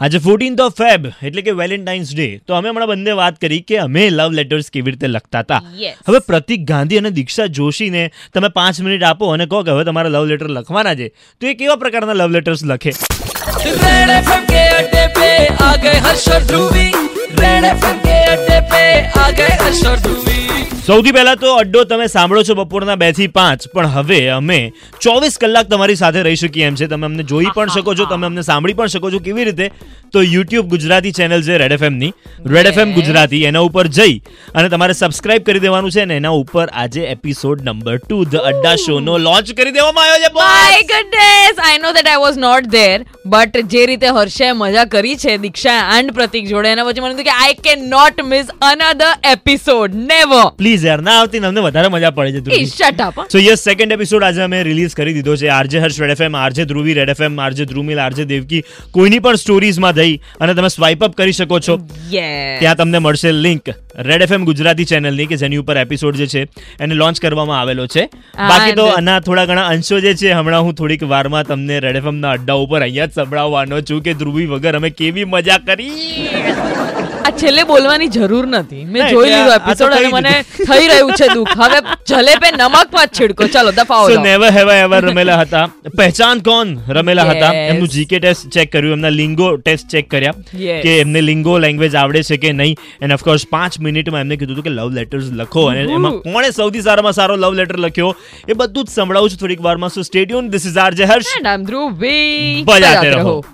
આજે fourteenth of fab એટલે કે વેલેન્ટાઇન્સ ડે તો અમે હમણાં બંને વાત કરી કે અમે લવ લેટર્સ કેવી રીતે લખતા હતા. હવે પ્રતિક ગાંધી અને દીક્ષા જોશીને તમે પાંચ મિનિટ આપો અને કહો કે હવે તમારા લવ લેટર લખવાના છે. તો એ કેવા પ્રકારના લવ લેટર્સ લખે? રેડ એફએમ સૌથી પહેલાં તો અડ્ડો તમે સાંભળો છો બપોરના બેથી પાંચ પણ હવે અમે ચોવીસ કલાક તમારી સાથે રહી શકીએ એમ છે. તમે અમને જોઈ પણ શકો છો તમે અમને સાંભળી પણ શકો છો કેવી રીતે? તો યુટ્યુબ ગુજરાતી ચેનલ છે રેડ એફએમની રેડ એફએમ ગુજરાતી એના ઉપર જઈ અને તમારે સબસ્ક્રાઇબ કરી દેવાનું છે અને એના ઉપર આજે episode number two the Adda show no launch કરી દેવામાં આવ્યો છે. My goodness I know that I was not there but જે રીતે હર્ષે મજા કરી છે દીક્ષા એન્ડ પ્રતિક જોડે એના પછી મને થયું કે I can not miss another episode never please યાર ના આવતી અમને વધારે મજા પડે છે. Shut up so yes second episode આજે અમે રિલીઝ કરી દીધો છે. RJ Harsh Red FM RJ Dhruvi Red FM RJ Dhrumil RJ Devki. કોઈની પણ સ્ટોરીઝમાં દઈ અને તમે સ્વાઇપ અપ કરી શકો છો. ત્યાં તમને મળશે લિંક રેડ એફએમ ગુજરાતી ચેનલની કે જેની ઉપર એપિસોડ જે છે એને લોન્ચ કરવામાં આવેલો છે. બાકી તો આના થોડા ઘણા અંશો જે છે હમણાં હું થોડીક વારમાં તમને રેડ એફએમના અડ્ડા ઉપર અહીંયા જ સંભળાવવાનો છું કે ધ્રુવી વગર અમે કેવી મજા કરી. આ છેલ્લે બોલવાની જરૂર નથી. મેં જોઈ લીધું એપિસોડ અને મને થઈ રહ્યું છે દુઃખ. હવે જલેબે નમકમાં છિડકો. ચાલો દફાઓ સો નેવર હેવ એવર રમેલા હતા. પહેચાન કોણ રમેલા હતા? એમનું જીકે ટેસ્ટ ચેક કર્યું એમના લિંગો ટેસ્ટ ચેક કર્યા. કે એમને લિંગો લેંગ્વેજ આવડે છે કે નહીં. એન્ડ ઓફકોર્સ પાંચ મિનિટમાં એમને કીધું હતું કે લવ લેટર્સ લખો. અને એમાં કોણે સૌથી સારામાં સારો લવ લેટર લખ્યો? એ બધું જ સંભળાવું છું થોડીક વારમાં. So stadium this is R J Harsh. બજાતે. રહો.